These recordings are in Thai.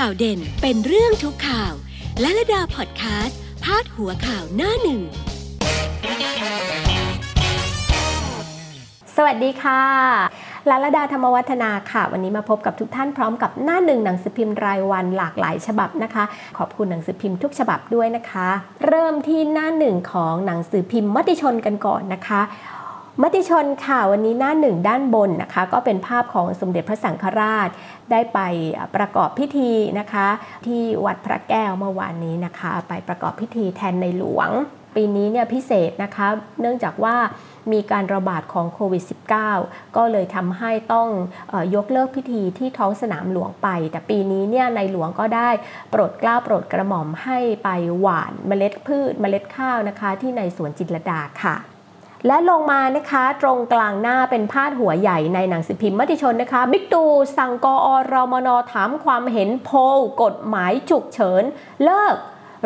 ข่าวเด่นเป็นเรื่องทุกข่าว และระดาพอดแคสต์พาดหัวข่าวหน้าหนึ่ง สวัสดีค่ะลาลดาธรรมวัฒนาค่ะ วันนี้มาพบกับทุกท่านพร้อมกับหน้าหนึ่งหนังสือพิมพ์รายวันหลากหลายฉบับนะคะ ขอบคุณหนังสือพิมพ์ทุกฉบับด้วยนะคะ เริ่มที่หน้าหนึ่งของหนังสือพิมพ์มติชนกันก่อนนะคะ มติชนค่ะวันนี้หน้าหนึ่งด้านบนนะคะ ก็เป็นภาพของสมเด็จพระสังฆราชได้ไปประกอบพิธีนะคะ ที่วัดพระแก้วเมื่อวานนี้นะคะ ไปประกอบพิธีแทนในหลวง ปีนี้เนี่ยพิเศษนะคะ เนื่องจากว่ามีการระบาดของโควิด -19 ก็เลยทำให้ต้องอยกเลิกพิธีที่ท้องสนามหลวงไป แต่ปีนี้เนี่ยในหลวงก็ได้โปรดเกล้าโปรดกระหม่อมให้ไปหว่านเมล็ดพืชเมล็ดข้าวนะคะ ที่ในสวนจินรดาค่ะ และลงมานะคะตรงกลางหน้าเป็นพาดหัวใหญ่ในหนังสือพิมพ์มติชนนะคะ บิ๊กตูสั่งกอรมนถามความเห็นโพลกฎหมายฉุกเฉิน เลิก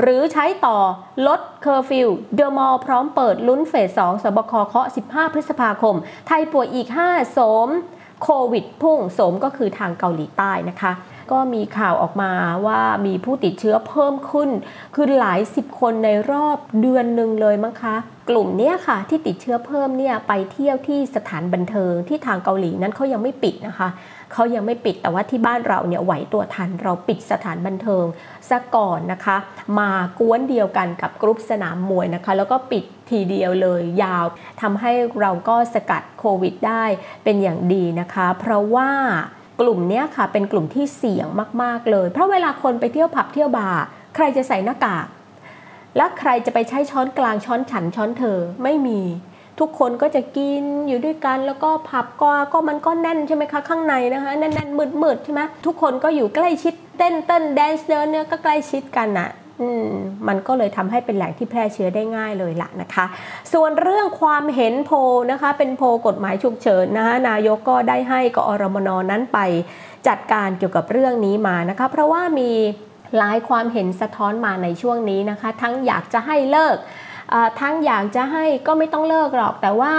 หรือใช้ต่อลดเคอร์ฟิวเดอะมอลล์พร้อมเปิดลุ้นเฟส 2ศบคเคาะ 15 พฤษภาคม ไทยป่วยอีก 5 โสม โควิดพุ่งโสมก็คือทางเกาหลีใต้นะคะ ก็มีข่าวออกมาว่ามีผู้ติดเชื้อเพิ่มขึ้น คือหลายสิบคนในรอบเดือนหนึ่งเลยมั้งคะ กลุ่มเนี้ยค่ะ ที่ติดเชื้อเพิ่มเนี่ยไปเที่ยวที่สถานบันเทิงที่ทางเกาหลีนั้นเขายังไม่ปิดนะคะเขายังไม่ปิดแต่ว่าที่บ้านเราเนี่ยไหวตัวทันเราปิดสถานบันเทิงซะก่อนนะคะ มากวนเดียวกันกับกรุ๊ปสนามมวยนะคะ แล้วก็ปิดทีเดียวเลยยาวทำให้เราก็สกัดโควิดได้เป็นอย่างดีนะคะ เพราะว่า กลุ่มนี้ค่ะเป็นกลุ่มที่เสี่ยงมากๆเลย เพราะเวลาคนไปเที่ยวผับเที่ยวบาร์ใครจะใส่หน้ากาก และใครจะไปใช้ช้อนกลางช้อนฉันช้อนเธอไม่มีทุกคนก็จะกินอยู่ด้วยกันแล้วก็ผับก็ก็มันก็แน่นใช่ไหมคะข้างในนะคะแน่นๆมืดๆใช่ไหมทุกคนก็อยู่ใกล้ชิดเต้นเต้นแดนซ์เดินเนี่ยก็ใกล้ชิดกันอะ มันก็เลยทำให้เป็นแหล่งที่แพร่เชื้อได้ง่ายเลยละนะคะ ส่วนเรื่องความเห็นโพนะคะ เป็นโพกฎหมายฉุกเฉินนะคะนายกก็ได้ให้กอรมนนั้นไปจัดการเกี่ยวกับเรื่องนี้มานะคะ เพราะว่ามีหลายความเห็นสะท้อนมาในช่วงนี้นะคะ ทั้งอยากจะให้เลิกทั้งอยากจะให้ก็ไม่ต้องเลิกหรอกแต่ว่า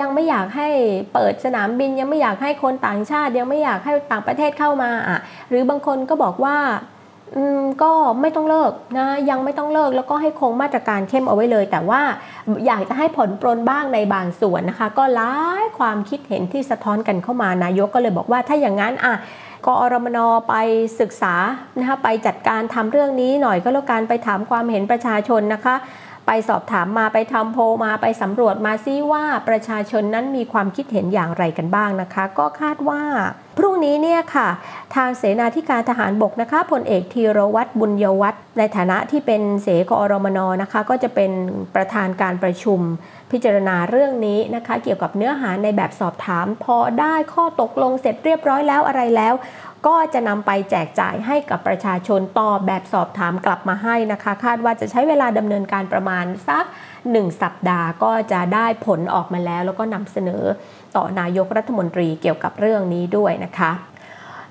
ยังไม่อยากให้เปิดสนามบินยังไม่อยากให้คนต่างชาติ ยังไม่อยากให้ต่างประเทศเข้ามาอะหรือบางคนก็บอกว่า ก็ไม่ต้องเลิกนะยังไม่ต้องเลิกแล้วก็ให้คงมาตรการเข้มเอาไว้เลย แต่ว่าอยากจะให้ผลปรนบ้างในบางส่วนนะคะ ก็หลายความคิดเห็นที่สะท้อนกันเข้ามานายกก็เลยบอกว่าถ้าอย่างนั้นอะกอรมนไปศึกษานะคะไปจัดการทำเรื่องนี้หน่อยก็แล้วกันไปถามความเห็นประชาชนนะคะ ไปสอบถามมาไปทำโพลมาไปสำรวจมาซิว่าประชาชนนั้นมีความคิดเห็นอย่างไรกันบ้างนะคะ ก็คาดว่าพรุ่งนี้เนี่ยค่ะ ทางเสนาธิการทหารบกนะคะพลเอกธีรวัตรบุญยวัฒน์ในฐานะที่เป็นเสกอรมนนะคะ ก็จะเป็นประธานการประชุม พิจารณาเรื่องนี้นะคะ เกี่ยวกับเนื้อหาในแบบสอบถาม พอได้ข้อตกลงเสร็จเรียบร้อยแล้วอะไรแล้ว ก็จะนำไปแจกจ่ายให้กับประชาชนต่อแบบสอบถามกลับมาให้นะคะ คาดว่าจะใช้เวลาดำเนินการประมาณสัก 1 สัปดาห์ก็จะได้ผลออกมาแล้ว แล้วก็นำเสนอต่อนายกรัฐมนตรีเกี่ยวกับเรื่องนี้ด้วยนะคะ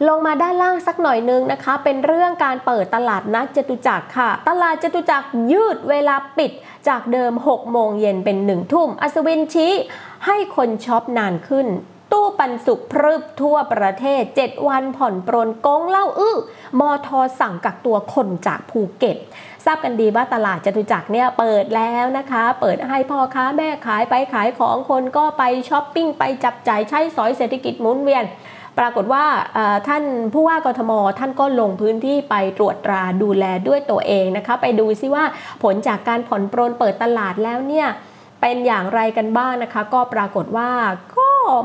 ลงมาด้านล่างสักหน่อยนึงนะคะ เป็นเรื่องการเปิดตลาดนัดจตุจักรค่ะ ตลาดจตุจักรยืดเวลาปิดจากเดิม 6 โมงเย็นเป็น 1 ทุ่ม อัศวินชี้ให้คนช็อปนานขึ้น ตู้ปันสุกพรึบทั่วประเทศ 7 วันผ่อนปรนกงเล่าอื้อมอทอสั่งกักตัวคนจากภูเก็ต ทราบกันดีว่าตลาดจตุจักรเนี่ยเปิดแล้วนะคะ เปิดให้พ่อค้าแม่ขายไปขายของคนก็ไปช้อปปิ้งไปจับจ่ายใช้สอยเศรษฐกิจหมุนเวียนปรากฏว่าท่านผู้ว่ากทมท่านก็ลงพื้นที่ไปตรวจตราดูแลด้วยตัวเองนะคะ ไปดูซิว่าผลจากการผ่อนปรนเปิดตลาดแล้วเนี่ยเป็นอย่างไรกันบ้างนะคะ ก็ปรากฏว่า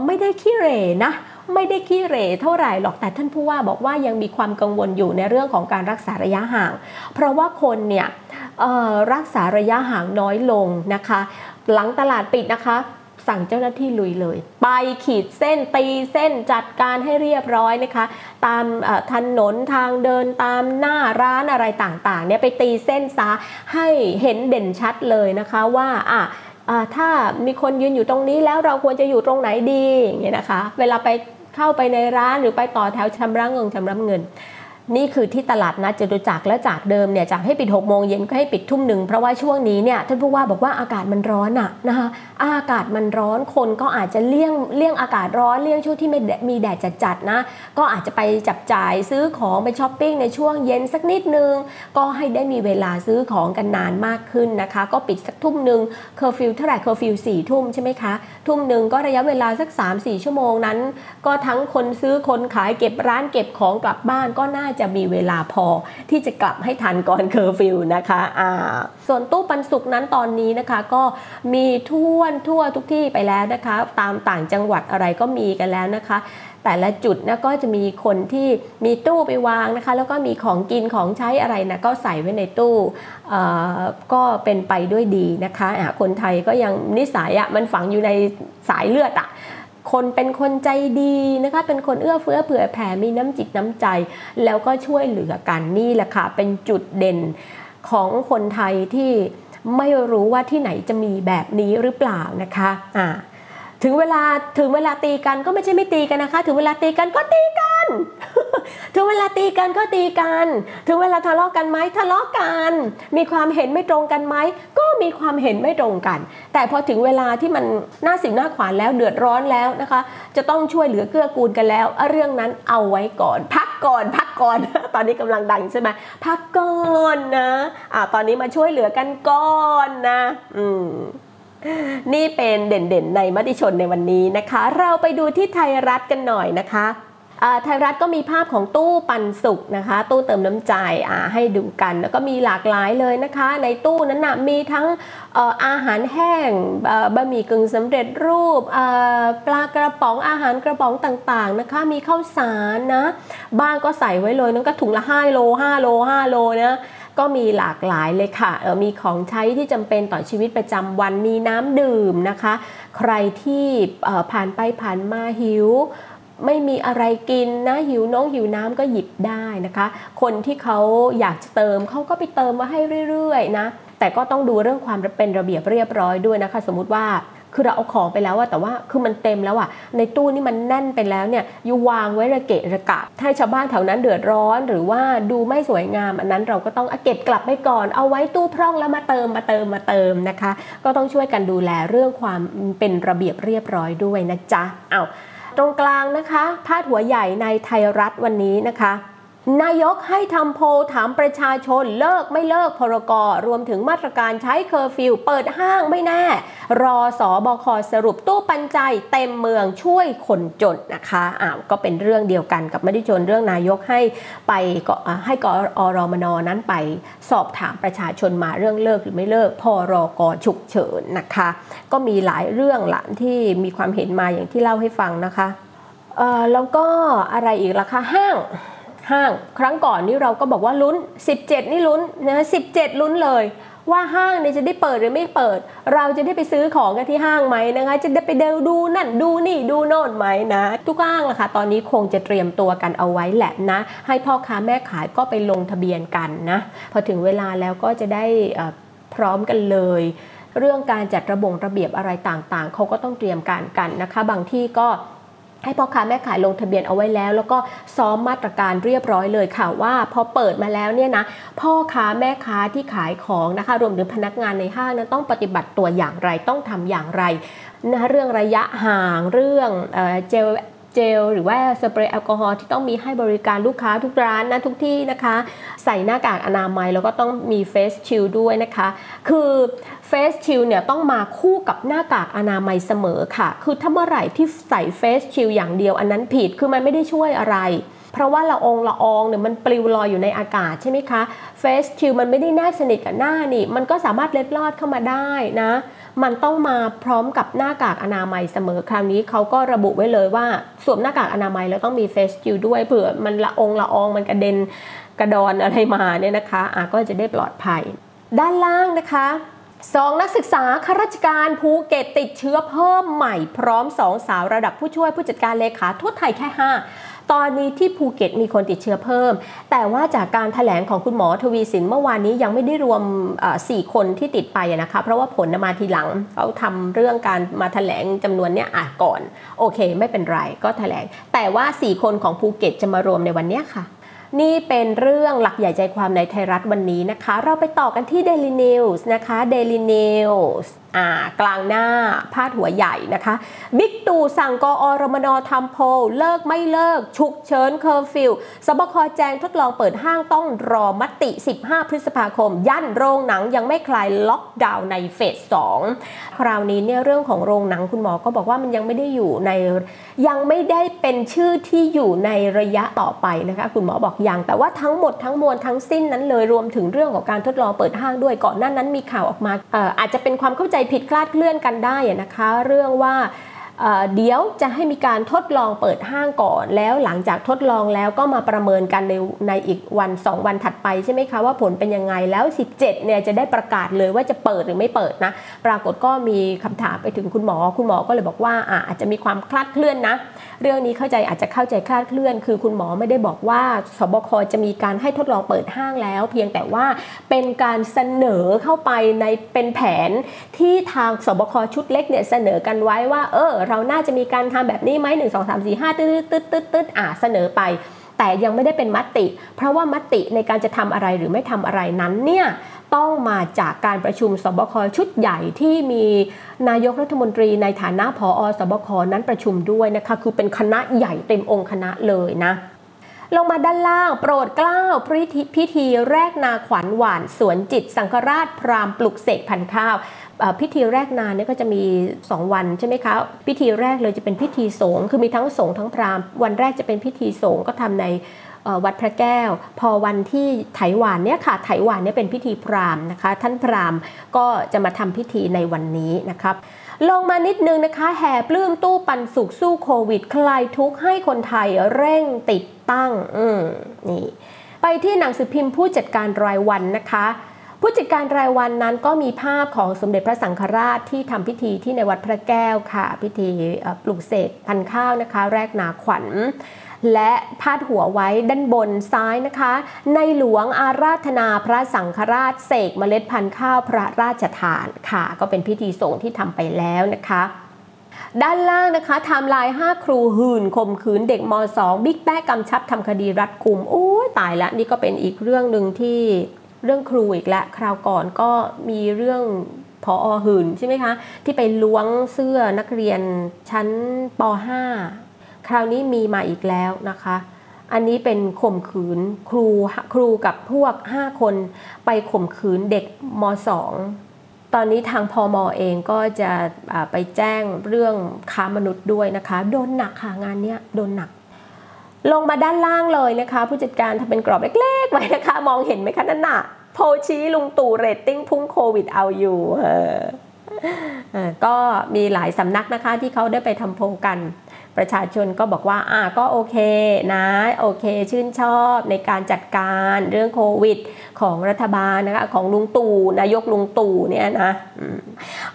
ไม่ได้ขี้เหร่นะไม่ได้ขี้เหร่เท่าไหร่หรอกแต่ท่านผู้ว่าบอกว่ายังมีความกังวลอยู่ในเรื่องของการรักษาระยะห่าง เพราะว่าคนเนี่ยรักษาระยะห่างน้อยลงนะคะ หลังตลาดปิดนะคะ สั่งเจ้าหน้าที่ลุยเลย ไปขีดเส้นตีเส้นจัดการให้เรียบร้อยนะคะ ตามถนนทางเดินตามหน้าร้านอะไรต่างๆเนี่ยไปตีเส้นซะให้เห็นเด่นชัดเลยนะคะว่าอะ ถ้ามีคนยืนอยู่ตรงนี้แล้วเราควรจะอยู่ตรงไหนดีอย่างเงี้ยนะคะ เวลาไปเข้าไปในร้านหรือไปต่อแถวชำระเงินชำระเงิน นี่คือที่ตลาดนัดจตุจักรและจากเดิมเนี่ยจากให้ปิด6โมงเย็นก็ให้ปิดทุ่มหนึ่งเพราะว่าช่วงนี้เนี่ยท่านผู้ว่าบอกว่าอากาศมันร้อนอะนะคะอากาศมันร้อนคนก็อาจจะเลี่ยงเลี่ยงอากาศร้อนเลี่ยงช่วงที่ไม่มีแดดจัดๆนะก็อาจจะไปจับจ่ายซื้อของไปช้อปปิ้งในช่วงเย็นสักนิดนึง ก็ให้ได้มีเวลาซื้อของกันนานมากขึ้นนะคะ ก็ปิดสักทุ่มหนึ่งเคอร์ฟิวเท่าไหร่เคอร์ฟิวสี่ทุ่มใช่ไหมคะทุ่มหนึ่งก็ระยะเวลาสัก 3-4 ชั่วโมงนั้น ก็ทั้งคนซื้อคนขายเก็บร้านเก็บของกลับบ้านก็น่าจะมีเวลาพอที่จะกลับให้ทันก่อนเคอร์ฟิวนะคะอ่าส่วนตู้ปันสุกนั้นตอนนี้นะคะก็มีทั่วทั่วทุกที่ไปแล้วนะคะ ตามต่างจังหวัดอะไรก็มีกันแล้วนะคะแต่ละจุดนะก็จะมีคนที่มีตู้ไปวางนะคะ แล้วก็มีของกินของใช้อะไรนะก็ใส่ไว้ในตู้ก็เป็นไปด้วยดีนะคะคนไทยก็ยังนิสัยอะ่ะมันฝังอยู่ในสายเลือดอะ่ะ คนเป็นคนใจดีนะคะ เป็นคนเอื้อเฟื้อเผื่อแผ่มีน้ำจิตน้ำใจ แล้วก็ช่วยเหลือกันนี่แหละค่ะ เป็นจุดเด่นของคนไทยที่ไม่รู้ว่าที่ไหนจะมีแบบนี้หรือเปล่านะคะอ่าถึงเวลาถึงเวลาตีกันก็ไม่ใช่ไม่ตีกันนะคะ ถึงเวลาตีกันก็ตีกัน ถึงเวลาตีกันก็ตีกัน ถึงเวลาทะเลาะกันไหมทะเลาะกัน มีความเห็นไม่ตรงกันไหม มีความเห็นไม่ตรงกัน แต่พอถึงเวลาที่มันหน้าสิวหน้าขวานแล้วเดือดร้อนแล้วนะคะ จะต้องช่วยเหลือเกื้อกูลกันแล้ว เรื่องนั้นเอาไว้ก่อน พักก่อนพักก่อน ตอนนี้กำลังดังใช่ไหมพักก่อนนะอ่าตอนนี้มาช่วยเหลือกันก่อนนะ อืมนี่เป็นเด่นๆในมติชนในวันนี้นะคะ เราไปดูที่ไทยรัฐกันหน่อยนะคะ ไทยรัฐก็มีภาพของตู้ปันสุกนะคะ ตู้เติมน้ำใจให้ดูกัน แล้วก็มีหลากหลายเลยนะคะ ในตู้นั้นนะมีทั้งอาหารแห้งบะหมี่กึ่งสำเร็จรูปปลากระป๋องอาหารกระป๋องต่างๆนะคะ มีข้าวสารนะบ้างก็ใส่ไว้เลยนั่นก็ถุงละ5โล5โล5โลนะก็มีหลากหลายเลยค่ะ มีของใช้ที่จำเป็นต่อชีวิตประจำวัน มีน้ำดื่มนะคะ ใครที่ผ่านไปผ่านมาหิว ไม่มีอะไรกินนะหิวน้องหิวน้ำก็หยิบได้นะคะ คนที่เขาอยากจะเติมเขาก็ไปเติมมาให้เรื่อยๆนะแต่ก็ต้องดูเรื่องความเป็นระเบียบเรียบร้อยด้วยนะคะ สมมุติว่าคือเราเอาของไปแล้วอะแต่ว่าคือมันเต็มแล้วอะในตู้นี่มันแน่นไปแล้วเนี่ยอยู่วางไว้ระเกะระกะให้ชาวบ้านแถวนั้นเดือดร้อน หรือว่าดูไม่สวยงาม อันนั้นเราก็ต้องเก็บกลับไปก่อน เอาไว้ตู้พร่องแล้วมาเติมมาเติมมาเติมนะคะ ก็ต้องช่วยกันดูแลเรื่องความเป็นระเบียบเรียบร้อยด้วยนะจ๊ะเอา ตรงกลางนะคะพาดหัวใหญ่ในไทยรัฐวันนี้นะคะ นายกให้ทำโพลถามประชาชนเลิกไม่เลิกพรกรวมถึงมาตรการใช้เคอร์ฟิวเปิดห้างไม่แน่ รอศบคสรุปตู้ปันใจเต็มเมืองช่วยคนจนนะคะอ้าวก็เป็นเรื่องเดียวกันกับมติชนเรื่องนายกให้ไปก็ให้กอรมนนั้นไปสอบถามประชาชนมาเรื่องเลิกหรือไม่เลิกพรกฉุกเฉินนะคะ ก็มีหลายเรื่องละที่มีความเห็นมาอย่างที่เล่าให้ฟังนะคะแล้วก็อะไรอีกล่ะคะห้าง ห้าง ครั้งก่อนนี่เราก็บอกว่าลุ้น 17 นี่ลุ้นนะ17 ลุ้นเลย ว่าห้างเนี่ยจะได้เปิดหรือไม่เปิด เราจะได้ไปซื้อของกันที่ห้างไหมนะคะจะได้ไปเดินดูนั่นดูนี่ดูโน่นไหมนะ ทุกห้างล่ะค่ะตอนนี้คงจะเตรียมตัวกันเอาไว้แหละนะ ให้พ่อค้าแม่ขายก็ไปลงทะเบียนกันนะพอถึงเวลาแล้วก็จะได้พร้อมกันเลยเรื่องการจัดระบงระเบียบอะไรต่างๆ เขาก็ต้องเตรียมการกันนะคะ บางที่ก็ ให้พ่อค้าแม่ขายลงทะเบียนเอาไว้แล้ว แล้วก็ซ้อมมาตรการเรียบร้อยเลยค่ะว่าพอเปิดมาแล้วเนี่ยนะพ่อค้าแม่ค้าที่ขายของนะคะรวมถึงพนักงานในห้างนั้นต้องปฏิบัติตัวอย่างไรต้องทำอย่างไรนะเรื่องระยะห่างเรื่องเจล เจลหรือว่าสเปรย์แอลกอฮอล์ที่ต้องมีให้บริการลูกค้าทุกร้านนะทุกที่นะคะ ใส่หน้ากากอนามัยแล้วก็ต้องมี face shield ด้วยนะคะ คือ face shield เนี่ยต้องมาคู่กับหน้ากากอนามัยเสมอค่ะ คือถ้าเมื่อไหร่ที่ใส่ face shield อย่างเดียวอันนั้นผิดคือมันไม่ได้ช่วยอะไรเพราะว่าละอองละอองเนี่ยมันปลิวลอยอยู่ในอากาศใช่ไหมคะ face shield มันไม่ได้แนบสนิทกับหน้านี่ มันก็สามารถเล็ดลอดเข้ามาได้นะ มันต้องมาพร้อมกับหน้ากากอนามัยเสมอคราวนี้เขาก็ระบุไว้เลยว่าสวมหน้ากากอนามัยแล้วต้องมี face shield ด้วยเผื่อมันละองละอองมันกระเด็นกระดอนอะไรมาเนี่ยนะคะอะก็จะได้ปลอดภัย ด้านล่างนะคะสองนักศึกษาข้าราชการภูเก็ตติดเชื้อเพิ่มใหม่พร้อมสองสาวระดับผู้ช่วยผู้จัดการเลขาทั่วไทยแค่ 5 ตอนนี้ที่ภูเก็ตมีคนติดเชื้อเพิ่ม แต่ว่าจากการแถลงของคุณหมอทวีสินเมื่อวานนี้ยังไม่ได้รวมสี่คนที่ติดไปนะคะ เพราะว่าผลมาทีหลังเขาทำเรื่องการมาแถลงจำนวนเนี้ยอะก่อน โอเค ไม่เป็นไรก็ถแถลง แต่ว่า 4 คนของภูเก็ตจะมารวมในวันนี้ค่ะนี่เป็นเรื่องหลักใหญ่ใจความในไทยรัฐวันนี้นะคะ เราไปต่อกันที่ Daily News นะคะ Daily News กลางหน้าพาดหัวใหญ่นะคะ บิ๊กตู่สั่งกอ.รมน.ทำโพลเลิกไม่เลิก ฉุกเฉินเคอร์ฟิวศบคแจงทดลองเปิดห้างต้องรอมติ 15 พฤษภาคม ยันโรงหนังยังไม่คลายล็อกดาวน์ในเฟส 2 คราวนี้เนี่ยเรื่องของโรงหนังคุณหมอก็บอกว่ามันยังไม่ได้อยู่ในยังไม่ได้เป็นชื่อที่อยู่ในระยะต่อไปนะคะคุณหมอบอกอยังแต่ว่าทั้งหมดทั้งมวลทั้งสิ้นนั้นเลยรวมถึงเรื่องของการทดลองเปิดห้างด้วยก่อนหน้านั้นมีข่าวออกมาอาจจะเป็นความเข้าใจผิดคลาดเคลื่อนกันได้นะคะ เรื่องว่า เดี๋ยวจะให้มีการทดลองเปิดห้างก่อน แล้วหลังจากทดลองแล้วก็มาประเมินกันในในอีกวัน 2 วันถัดไปใช่ไหมคะว่าผลเป็นยังไงแล้ว 17เนี่ยจะได้ประกาศเลยว่าจะเปิดหรือไม่เปิดนะ ปรากฏก็มีคำถามไปถึงคุณหมอ คุณหมอก็เลยบอกว่าอาจจะมีความคลาดเคลื่อนนะ เรื่องนี้เข้าใจอาจจะเข้าใจคลาดเคลื่อน คือคุณหมอไม่ได้บอกว่าสบคจะมีการให้ทดลองเปิดห้างแล้ว เพียงแต่ว่าเป็นการเสนอเข้าไปในเป็นแผนที่ทางสบคชุดเล็กเนี่ยเสนอกันไว้ว่าเออเราน่าจะมีการทำแบบนี้ไหมหนึ่งสองสามสี่ห้าตืดตืดตืดตืดอ่าเสนอไป แต่ยังไม่ได้เป็นมติ เพราะว่ามติในการจะทำอะไรหรือไม่ทำอะไรนั้นเนี่ยต้องมาจากการประชุมสบคชุดใหญ่ที่มีนายกรัฐมนตรีในฐานะผอสบคนั้นประชุมด้วยนะคะคือเป็นคณะใหญ่เต็มองค์คณะเลยนะ ลงมาด้านล่างโปรดเกล้าพิธีแรกนาขวัญหวานสวนจิต สังฆราชพรามปลุกเสกพันข้าวพิธีแรกนาเนี่ยก็จะมี 2 วันใช่ไหมคะพิธีแรกเลยจะเป็นพิธีสงฆ์คือมีทั้งสงฆ์ทั้งพราหมณ์วันแรกจะเป็นพิธีสงฆ์ก็ทำในวัดพระแก้ว พอวันที่ไถหวานเนี่ยค่ะไถหวานเนี่ยเป็นพิธีพราหมณ์นะคะ ท่านพราหมณ์ก็จะมาทำพิธีในวันนี้นะครับ ลงมานิดนึงนะคะ แห่ปลื้มตู้ปันสุขสู้โควิด คลายทุกข์ให้คนไทยเร่งติดตั้ง อืมนี่ ไปที่หนังสือพิมพ์ผู้จัดการรายวันนะคะ ผู้จัดการรายวันนั้นก็มีภาพของสมเด็จพระสังฆราชที่ทำพิธีที่ในวัดพระแก้วค่ะ พิธีปลุกเสกพันธุ์ข้าวนะคะ แรกนาขวัญและพาดหัวไว้ด้านบนซ้ายนะคะ ในหลวงอาราธนาพระสังฆราชเสกเมล็ดพันธุ์ข้าวพระราชทานค่ะ ก็เป็นพิธีสงฆ์ที่ทำไปแล้วนะคะ ด้านล่างนะคะไทม์ไลน์5ครูหื่นข่มขืนเด็กม .2 บิ๊กแป๊ะกำชับทำคดีรัดกุมโอ้ยตายละนี่ก็เป็นอีกเรื่องหนึ่งที่ เรื่องครูอีกแล้วคราวก่อนก็มีเรื่องพออหืนใช่ไหมคะ ที่ไปล้วงเสื้อนักเรียนชั้นป .5 คราวนี้มีมาอีกแล้วนะคะ อันนี้เป็นข่มขืนครูครูกับพวก 5 คนไปข่มขืนเด็กม .2 ตอนนี้ทางพอมอเองก็จะไปแจ้งเรื่องค้ามนุษย์ด้วยนะคะ โดนหนักค่ะงานนี้โดนหนัก ลงมาด้านล่างเลยนะคะ ผู้จัดการทำเป็นกรอบเล็กๆไว้นะคะ มองเห็นไหมคะนั่นน่ะโพชี้ลุงตู่เรตติ้งพุ่งโควิดเอาอยู่ก็มีหลายสำนักนะคะที่เขาได้ไปทำโพกัน ประชาชนก็บอกว่าอ่าก็โอเคนะโอเคชื่นชอบในการจัดการเรื่องโควิด ของรัฐบาลนะคะของลุงตู่นายกลุงตู่เนี่ยนะ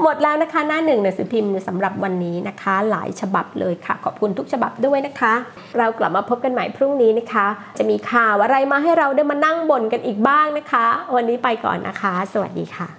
หมดแล้วนะคะหน้าหนึ่งหนังสือพิมพ์สำหรับวันนี้นะคะ หลายฉบับเลยค่ะ ขอบคุณทุกฉบับด้วยนะคะ เรากลับมาพบกันใหม่พรุ่งนี้นะคะ จะมีข่าวอะไรมาให้เราได้มานั่งบ่นกันอีกบ้างนะคะ วันนี้ไปก่อนนะคะ สวัสดีค่ะ